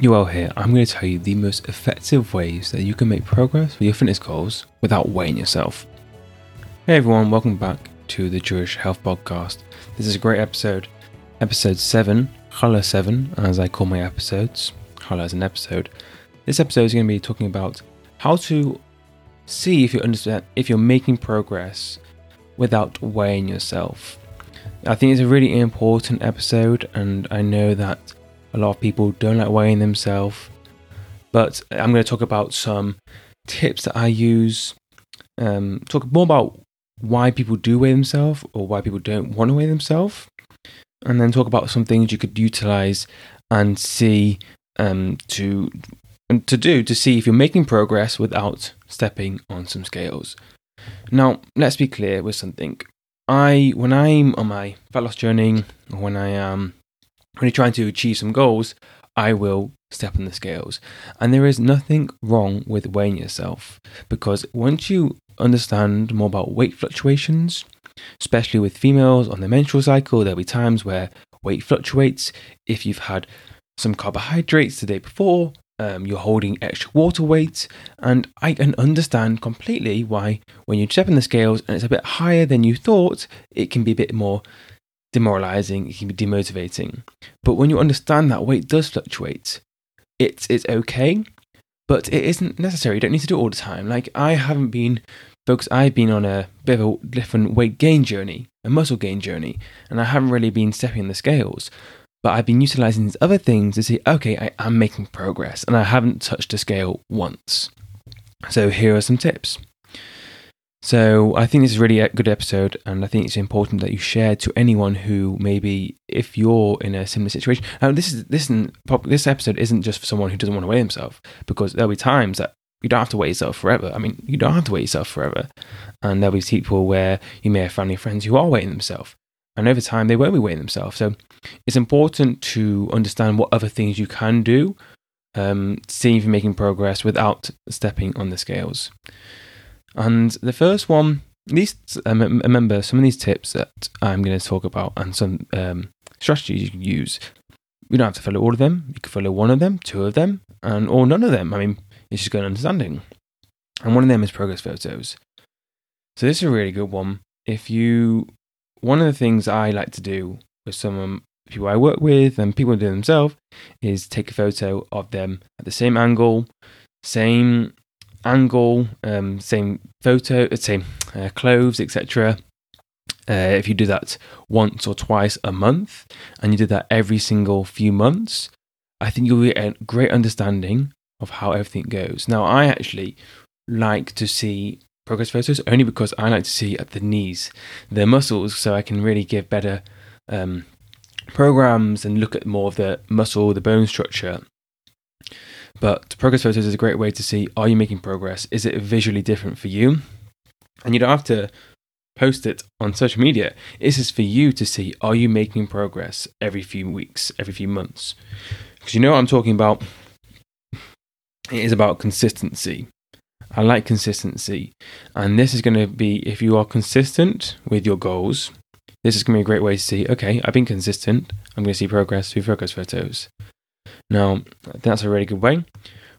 Yoel here. I'm going to tell you the most effective ways that you can make progress with your fitness goals without weighing yourself. Hey everyone, welcome back to the Jewish Health Podcast. This is a great episode, episode 7, Challah 7, as I call my episodes. Challah is an episode. This episode is going to be talking about how to see if you understand if you're making progress without weighing yourself. I think it's a really important episode, and I know that a lot of people don't like weighing themselves, but I'm going to talk about some tips that I use. Um, talk more about why people do weigh themselves or why people don't want to weigh themselves, and then talk about some things you could utilize and see um, to to do to see if you're making progress without stepping on some scales. Now, let's be clear with something. I when I'm on my fat loss journey, or when I am when you're trying to achieve some goals, I will step on the scales. And there is nothing wrong with weighing yourself because once you understand more about weight fluctuations, especially with females on the menstrual cycle, there'll be times where weight fluctuates. If you've had some carbohydrates the day before, um, you're holding extra water weight, and I can understand completely why when you step on the scales and it's a bit higher than you thought, it can be a bit more demoralizing, it can be demotivating. But when you understand that weight does fluctuate, it's it's okay, but it isn't necessary. You don't need to do it all the time. Like I haven't been folks, I've been on a bit of a different weight gain journey, a muscle gain journey, and I haven't really been stepping on the scales. But I've been utilizing these other things to see, okay, I am making progress, and I haven't touched a scale once. So here are some tips. So I think this is really a good episode, and I think it's important that you share to anyone who maybe, if you're in a similar situation. Now, this is this isn't this episode isn't just for someone who doesn't want to weigh himself, because there'll be times that you don't have to weigh yourself forever. I mean, you don't have to weigh yourself forever, and there'll be people where you may have family friends who are weighing themselves, and over time they won't be weighing themselves. So it's important to understand what other things you can do, um, see if you're making progress without stepping on the scales. And the first one, these um, remember some of these tips that I'm going to talk about and some um, strategies you can use. You don't have to follow all of them. You can follow one of them, two of them, and or none of them. I mean, it's just good understanding. And one of them is progress photos. So this is a really good one. If you, one of the things I like to do with some people I work with and people do themselves is take a photo of them at the same angle, same angle, um, same photo, uh, same uh, clothes, etc. Uh, if you do that once or twice a month, and you do that every single few months, I think you'll get a great understanding of how everything goes. Now, I actually like to see progress photos only because I like to see at the knees, the muscles, so I can really give better um, programs and look at more of the muscle, the bone structure, but progress photos is a great way to see are you making progress? Is it visually different for you? And you don't have to post it on social media. This is for you to see are you making progress every few weeks, every few months? Because you know what I'm talking about? It is about consistency. I like consistency. And this is going to be if you are consistent with your goals, this is going to be a great way to see okay, I've been consistent. I'm going to see progress through progress photos. Now, that's a really good way,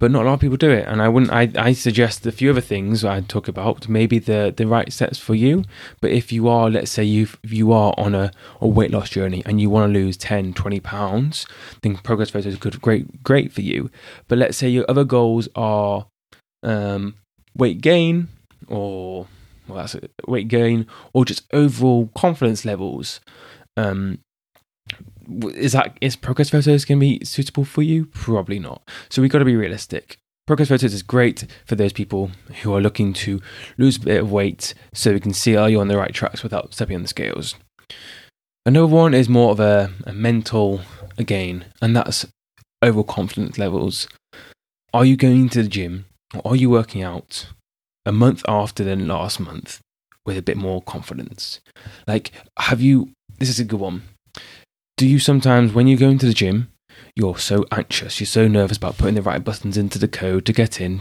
but not a lot of people do it. And I wouldn't. I, I suggest a few other things I'd talk about, maybe the the right steps for you. But if you are, let's say you you are on a, a weight loss journey and you want to lose 10, 20 pounds, then progress photos are great great for you. But let's say your other goals are um, weight gain or well, that's weight gain or just overall confidence levels. Um, is that is progress photos going to be suitable for you? Probably not. So we've got to be realistic. Progress photos is great for those people who are looking to lose a bit of weight so we can see are you on the right tracks without stepping on the scales. Another one is more of a, a mental gain, and that's overall confidence levels. Are you going to the gym or are you working out a month after than last month with a bit more confidence? Like, have you? This is a good one do you sometimes, when you go into the gym, you're so anxious, you're so nervous about putting the right buttons into the code to get in,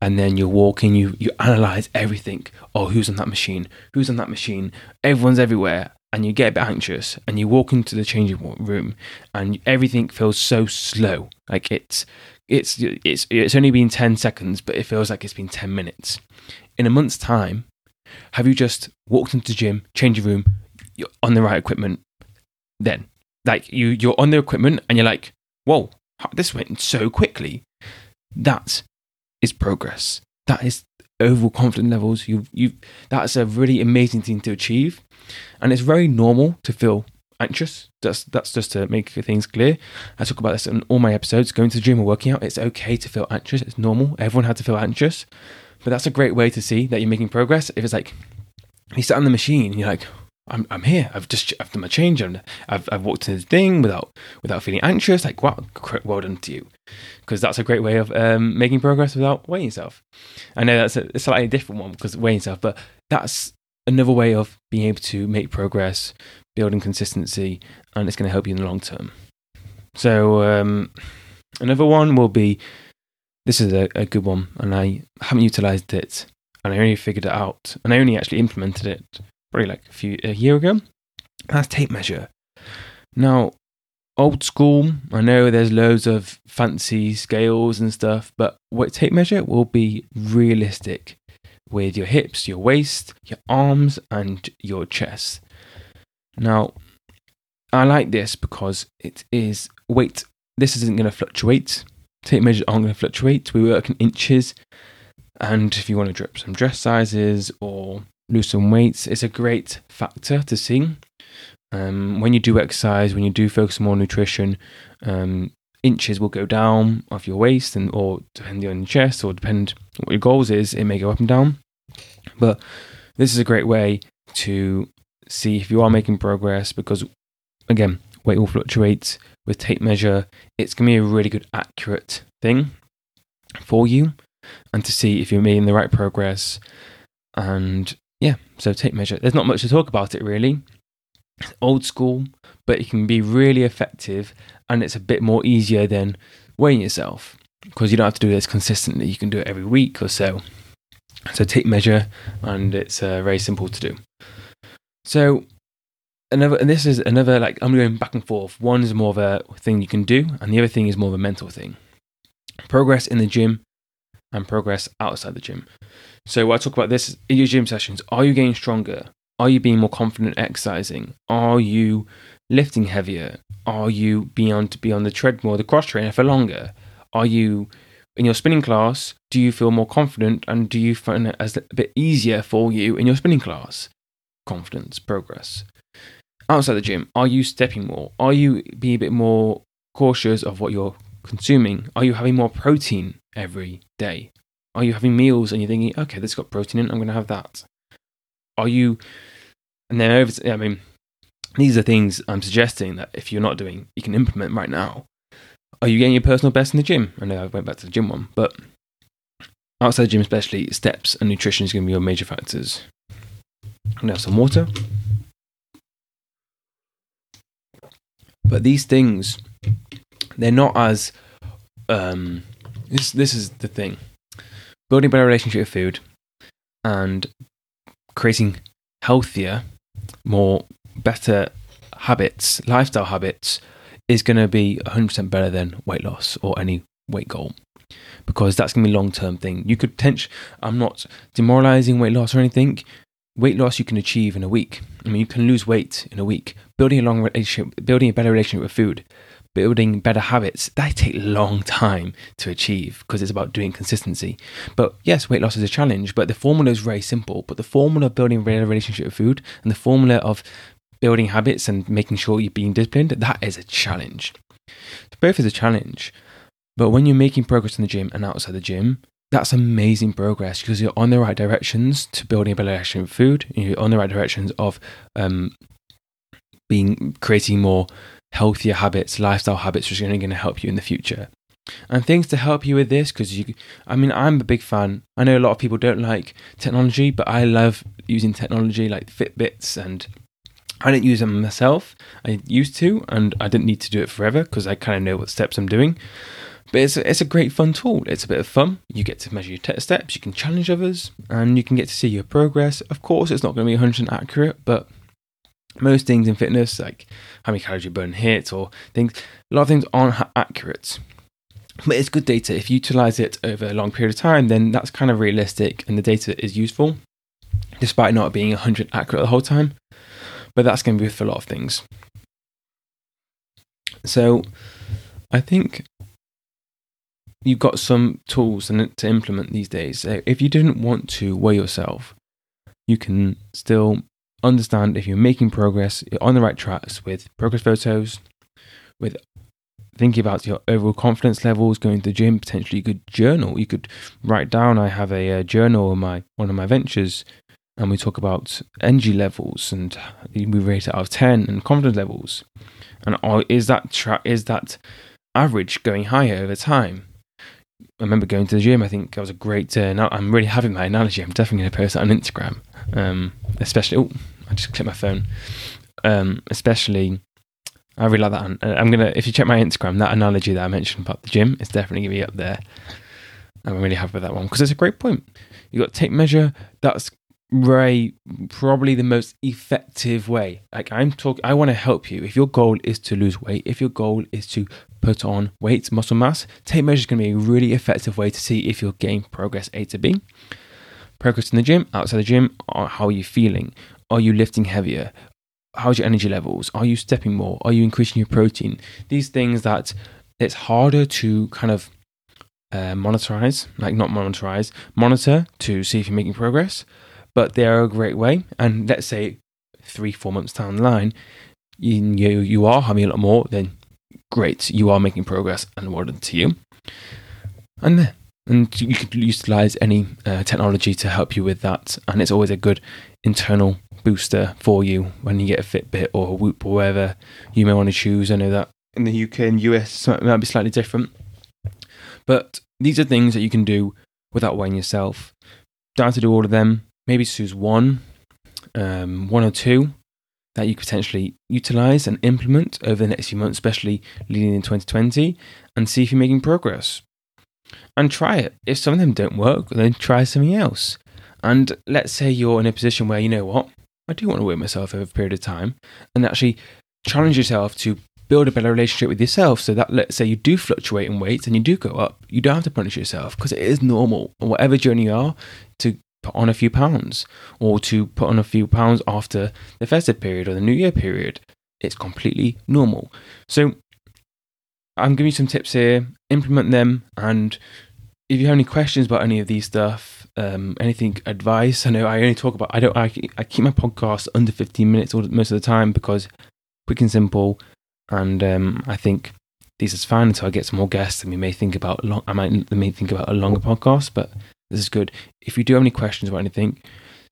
and then you're walking, you you analyze everything. Oh, who's on that machine? Who's on that machine? Everyone's everywhere. and you get a bit anxious and you walk into the changing room and everything feels so slow like it's it's it's it's only been 10 seconds but it feels like it's been 10 minutes in a month's time have you just walked into the gym changing room you're on the right equipment then like you you're on the equipment and you're like whoa this went so quickly. That is progress. That is overall confidence levels. You you that's a really amazing thing to achieve. And it's very normal to feel anxious. That's that's just to make things clear. I talk about this in all my episodes. Going to the gym or working out it's okay to feel anxious. It's normal. Everyone had to feel anxious. But that's a great way to see that you're making progress. If it's like you sit on the machine and you're like I'm, I'm here. I've just I've done my change and I've, I've walked into the thing without without feeling anxious. Like wow, well done to you, because that's a great way of um, making progress without weighing yourself. I know that's a, a slightly different one because weighing yourself, but that's another way of being able to make progress, building consistency, and it's going to help you in the long term. So um, another one will be this is a, a good one, and I haven't utilized it, and I only figured it out, and I only actually implemented it probably like a few a year ago. That's tape measure. Now, old school, I know there's loads of fancy scales and stuff, but what tape measure will be realistic with your hips, your waist, your arms, and your chest. Now, I like this because it is weight. This isn't going to fluctuate. Tape measures aren't going to fluctuate. We work in inches. And if you want to drop some dress sizes or lose some weight. It's a great factor to see. Um, when you do exercise, when you do focus more on nutrition, um, inches will go down off your waist, and or depending on your chest, or depend what your goals is, it may go up and down. But this is a great way to see if you are making progress because, again, weight will fluctuate with tape measure. It's gonna be a really good, accurate thing for you, and to see if you're making the right progress and yeah, so tape measure. There's not much to talk about it really. It's old school, but it can be really effective and it's a bit more easier than weighing yourself because you don't have to do this consistently. You can do it every week or so. So tape measure and it's uh, very simple to do. So another and this is another like I'm going back and forth. One is more of a thing you can do and the other thing is more of a mental thing. Progress in the gym and progress outside the gym. So, what I talk about this in your gym sessions are you getting stronger? Are you being more confident exercising? Are you lifting heavier? Are you on to be on the treadmill, the cross trainer for longer? Are you in your spinning class? Do you feel more confident and do you find it as a bit easier for you in your spinning class? Confidence, progress. Outside the gym, are you stepping more? Are you being a bit more cautious of what you're consuming? Are you having more protein every day? Are you having meals and you're thinking, okay, this got protein in, it, I'm going to have that? Are you, and then over, I mean, these are things I'm suggesting that if you're not doing, you can implement right now. Are you getting your personal best in the gym? I know I went back to the gym one, but outside the gym, especially, steps and nutrition is going to be your major factors. Now, some water. But these things, they're not as um, this this is the thing. Building a better relationship with food and creating healthier, more better habits, lifestyle habits is going to be 100% better than weight loss or any weight goal because that's going to be a long term thing. You could potentially, I'm not demoralizing weight loss or anything. Weight loss you can achieve in a week. I mean, you can lose weight in a week. Building a long relationship, building a better relationship with food building better habits, they take long time to achieve because it's about doing consistency. But yes, weight loss is a challenge, but the formula is very simple. But the formula of building a relationship with food and the formula of building habits and making sure you're being disciplined, that is a challenge. Both is a challenge. But when you're making progress in the gym and outside the gym, that's amazing progress because you're on the right directions to building a better relationship with food. You're on the right directions of um, being creating more healthier habits, lifestyle habits, which are only going to help you in the future. And things to help you with this, because you, I mean, I'm a big fan. I know a lot of people don't like technology, but I love using technology like Fitbits and I don't use them myself. I used to, and I didn't need to do it forever because I kind of know what steps I'm doing. But it's a, it's a great fun tool. It's a bit of fun. You get to measure your steps, you can challenge others, and you can get to see your progress. Of course, it's not going to be 100% accurate, but most things in fitness, like how many calories you burn hit or things, a lot of things aren't accurate. But it's good data. If you utilize it over a long period of time, then that's kind of realistic and the data is useful, despite not being 100 accurate the whole time. But that's going to be for a lot of things. So I think you've got some tools to implement these days. If you didn't want to weigh yourself, you can still understand if you're making progress, you're on the right tracks with progress photos, with thinking about your overall confidence levels, going to the gym. Potentially, you could journal. You could write down. I have a, a journal in my one of my ventures, and we talk about energy levels and we rate it out of ten and confidence levels. And is that tra- is that average going higher over time? I remember going to the gym. I think that was a great. Uh, I'm really having my analogy. I'm definitely going to post that on Instagram. Um, especially, oh, I just clicked my phone. Um, especially, I really like that. Uh, I'm gonna. If you check my Instagram, that analogy that I mentioned about the gym is definitely gonna be up there. I'm really happy with that one because it's a great point. You got tape measure. That's Ray, probably the most effective way. Like I'm talking, I want to help you. If your goal is to lose weight, if your goal is to put on weight, muscle mass, tape measure is going to be a really effective way to see if you're getting progress A to B. Progress in the gym, outside the gym, how are you feeling? Are you lifting heavier? How's your energy levels? Are you stepping more? Are you increasing your protein? These things that it's harder to kind of uh, monitorize, like not monitorize, monitor to see if you're making progress but they are a great way. And let's say three, four months down the line, you, you, are having a lot more, then great, you are making progress and well to you. And and you could utilize any uh, technology to help you with that. And it's always a good internal booster for you when you get a Fitbit or a Whoop or whatever you may want to choose. I know that in the UK and US it might be slightly different, but these are things that you can do without weighing yourself. Down to do all of them maybe choose one, um, one or two that you could potentially utilize and implement over the next few months, especially leading in 2020, and see if you're making progress. And try it. If some of them don't work, then try something else. And let's say you're in a position where you know what, I do want to work myself over a period of time, and actually challenge yourself to build a better relationship with yourself so that let's say you do fluctuate in weight and you do go up you don't have to punish yourself because it is normal whatever journey you are to put on a few pounds or to put on a few pounds after the festive period or the new year period. It's completely normal. So I'm giving you some tips here, implement them, and if you have any questions about any of these stuff, um, anything advice, I know I only talk about I don't I, I keep my podcast under 15 minutes most of the time because quick and simple, and um, I think this is fine until I get some more guests and we may think about long, I might may think about a longer podcast, but this is good. If you do have any questions about anything,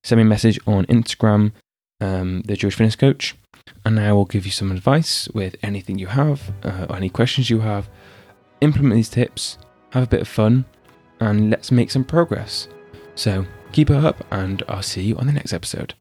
send me a message on Instagram, um, the Jewish Fitness Coach, and I will give you some advice with anything you have uh, or any questions you have. Implement these tips, have a bit of fun, and let's make some progress. So keep it up, and I'll see you on the next episode.